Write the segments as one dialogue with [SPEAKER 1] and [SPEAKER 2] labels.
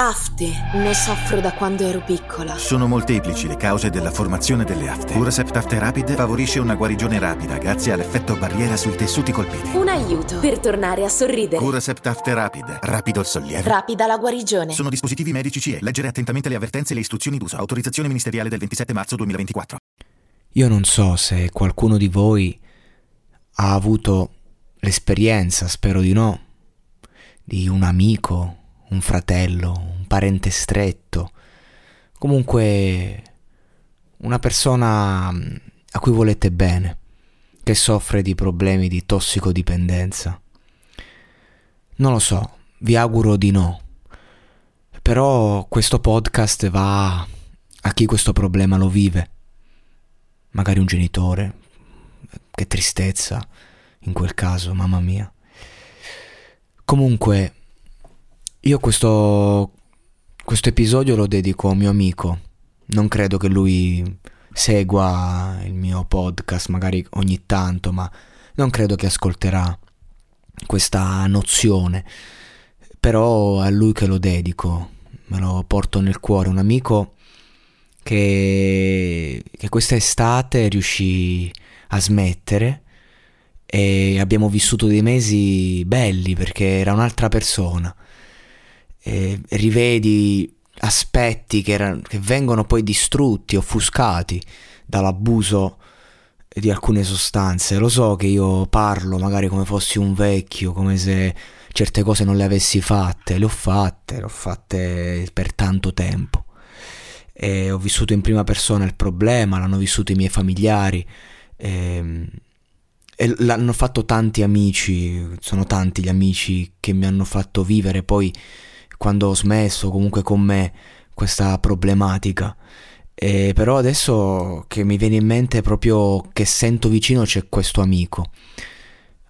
[SPEAKER 1] Afte, ne soffro da quando ero piccola.
[SPEAKER 2] Sono molteplici le cause della formazione delle afte. Curasept After Rapid favorisce una guarigione rapida grazie all'effetto barriera sui tessuti colpiti.
[SPEAKER 1] Un aiuto per tornare a sorridere.
[SPEAKER 2] Curasept After Rapid, rapido il sollievo.
[SPEAKER 1] Rapida la guarigione.
[SPEAKER 2] Sono dispositivi medici CE. Leggere attentamente le avvertenze e le istruzioni d'uso. Autorizzazione ministeriale del 27 marzo 2024.
[SPEAKER 3] Io non so se qualcuno di voi ha avuto l'esperienza, spero di no, di un amico un fratello, un parente stretto, comunque una persona mm, a cui volete bene, che soffre di problemi di tossicodipendenza. Non lo so, vi auguro di no. Però questo podcast va a chi questo problema lo vive. Magari un genitore. Che tristezza in quel caso, mamma mia. Comunque, io questo, questo episodio lo dedico a un mio amico. Non credo che lui segua il mio podcast, magari ogni tanto, ma non credo che ascolterà questa nozione. Però a lui che lo dedico, me lo porto nel cuore, un amico che, che questa estate riuscì a smettere e abbiamo vissuto dei mesi belli perché era un'altra persona eh, rivedi aspetti che, erano, che vengono poi distrutti, offuscati dall'abuso di alcune sostanze. Lo so che io parlo magari come fossi un vecchio, come se certe cose non le avessi fatte, le ho fatte, le ho fatte per tanto tempo. E ho vissuto in prima persona il problema, l'hanno vissuto i miei familiari. E, ehm, e l'hanno fatto tanti amici, sono tanti gli amici che mi hanno fatto vivere poi quando ho smesso comunque con me questa problematica. E però adesso che mi viene in mente proprio che sento vicino c'è questo amico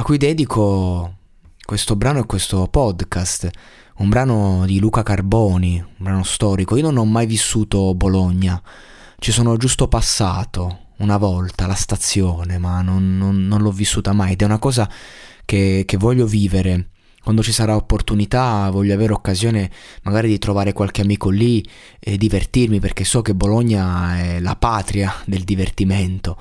[SPEAKER 3] a cui dedico questo brano e questo podcast, un brano di Luca Carboni, un brano storico. Io non ho mai vissuto Bologna, ci sono giusto passato una volta alla stazione, ma non, non, non l'ho vissuta mai ed è una cosa che, che voglio vivere quando ci sarà opportunità voglio avere occasione magari di trovare qualche amico lì e divertirmi perché so che Bologna è la patria del divertimento,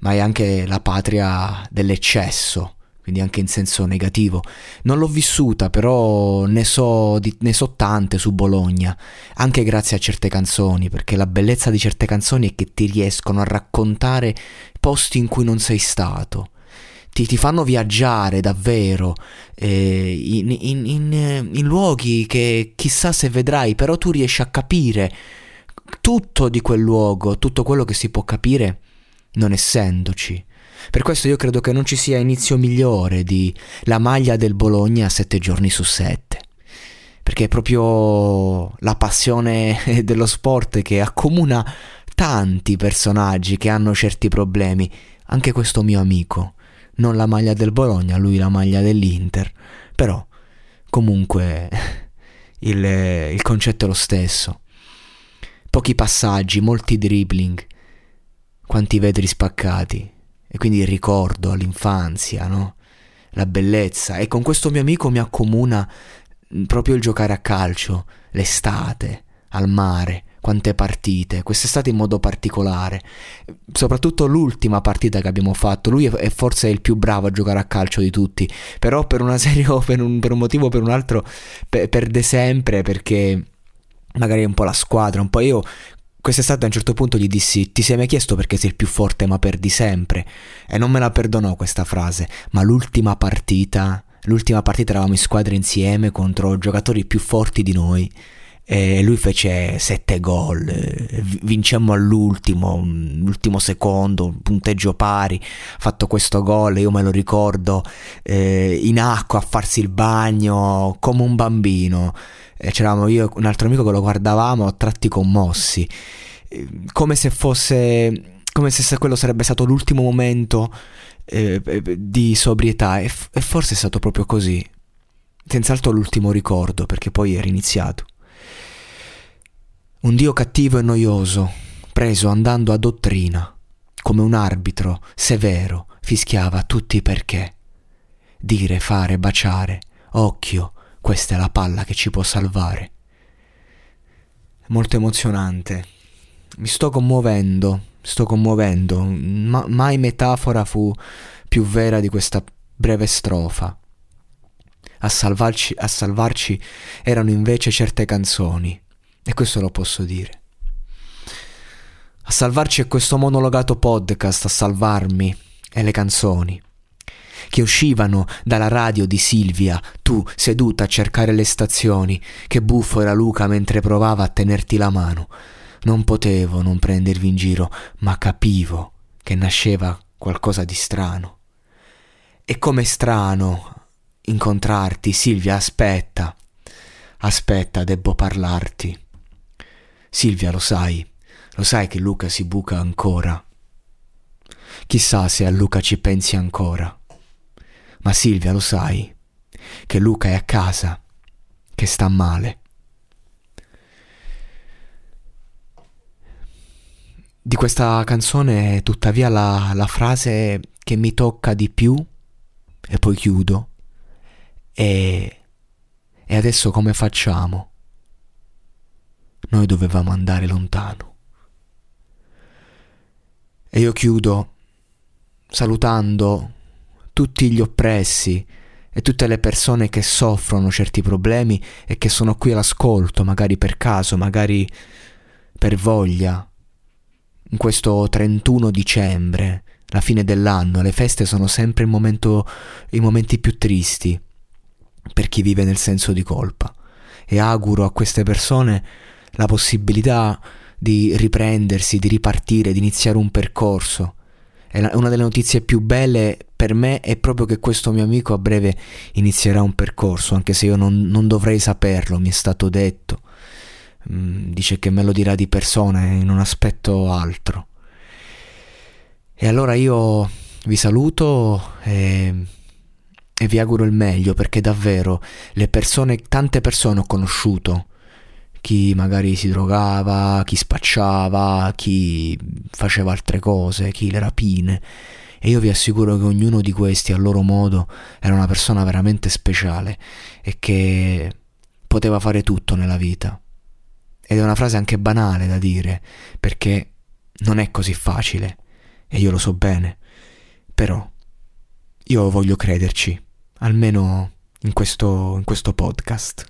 [SPEAKER 3] ma è anche la patria dell'eccesso, quindi anche in senso negativo. Non l'ho vissuta, però ne so, di, ne so tante su Bologna, anche grazie a certe canzoni, perché la bellezza di certe canzoni è che ti riescono a raccontare posti in cui non sei stato ti, ti fanno viaggiare davvero eh, in, in, in, in luoghi che chissà se vedrai, però tu riesci a capire tutto di quel luogo, tutto quello che si può capire non essendoci. Per questo io credo che non ci sia inizio migliore di la maglia del Bologna sette giorni su sette. Perché è proprio la passione dello sport che accomuna tanti personaggi che hanno certi problemi. Anche questo mio amico non la maglia del Bologna, lui la maglia dell'Inter, però comunque il, il concetto è lo stesso. Pochi passaggi, molti dribbling, quanti vetri spaccati e quindi il ricordo all'infanzia, no? La bellezza e con questo mio amico mi accomuna proprio il giocare a calcio, l'estate, al mare, quante partite, quest'estate in modo particolare, soprattutto l'ultima partita che abbiamo fatto, lui è forse il più bravo a giocare a calcio di tutti, però per una serie o per un, per un motivo o per un altro per, perde sempre perché magari è un po' la squadra, un po' io quest'estate a un certo punto gli dissi ti sei mai chiesto perché sei il più forte ma perdi sempre? E non me la perdonò questa frase, ma l'ultima partita, l'ultima partita eravamo in squadra insieme contro giocatori più forti di noi e lui fece sette gol, vincemmo all'ultimo, l'ultimo secondo, punteggio pari, fatto questo gol, io me lo ricordo eh, in acqua a farsi il bagno come un bambino, c'eravamo io e un altro amico che lo guardavamo a tratti commossi, come se fosse, come se quello sarebbe stato l'ultimo momento eh, di sobrietà. E, f- e forse è stato proprio così, senz'altro l'ultimo ricordo perché poi era iniziato. Un Dio cattivo e noioso, preso andando a dottrina, come un arbitro severo fischiava tutti perché. Dire, fare, baciare, occhio, questa è la palla che ci può salvare. Molto emozionante. Mi sto commuovendo, sto commuovendo. Ma- mai metafora fu più vera di questa breve strofa. A salvarci, a salvarci erano invece certe canzoni, e questo lo posso dire. A salvarci è questo monologato podcast, a salvarmi, e le canzoni che uscivano dalla radio di Silvia, tu seduta a cercare le stazioni, che buffo era Luca mentre provava a tenerti la mano. Non potevo non prendervi in giro, ma capivo che nasceva qualcosa di strano. E come strano incontrarti, Silvia, aspetta. Aspetta, debbo parlarti. Silvia, lo sai, lo sai che Luca si buca ancora. Chissà se a Luca ci pensi ancora. Ma Silvia, lo sai, che Luca è a casa, che sta male. Di questa canzone, tuttavia, la, la frase che mi tocca di più, e poi chiudo, è e adesso come facciamo? Noi dovevamo andare lontano. E io chiudo salutando tutti gli oppressi e tutte le persone che soffrono certi problemi e che sono qui all'ascolto, magari per caso, magari per voglia. In questo 31 dicembre, la fine dell'anno, le feste sono sempre momento, i momenti più tristi per chi vive nel senso di colpa. E auguro a queste persone la possibilità di riprendersi, di ripartire, di iniziare un percorso è una delle notizie più belle per me è proprio che questo mio amico a breve inizierà un percorso, anche se io non, non dovrei saperlo, mi è stato detto. Mm, dice che me lo dirà di persona e non aspetto altro. E allora io vi saluto e, e vi auguro il meglio perché davvero le persone, tante persone ho conosciuto chi magari si drogava, chi spacciava, chi faceva altre cose, chi le rapine. E io vi assicuro che ognuno di questi a loro modo era una persona veramente speciale e che poteva fare tutto nella vita. Ed è una frase anche banale da dire, perché non è così facile, e io lo so bene. Però io voglio crederci, almeno in questo, in questo podcast.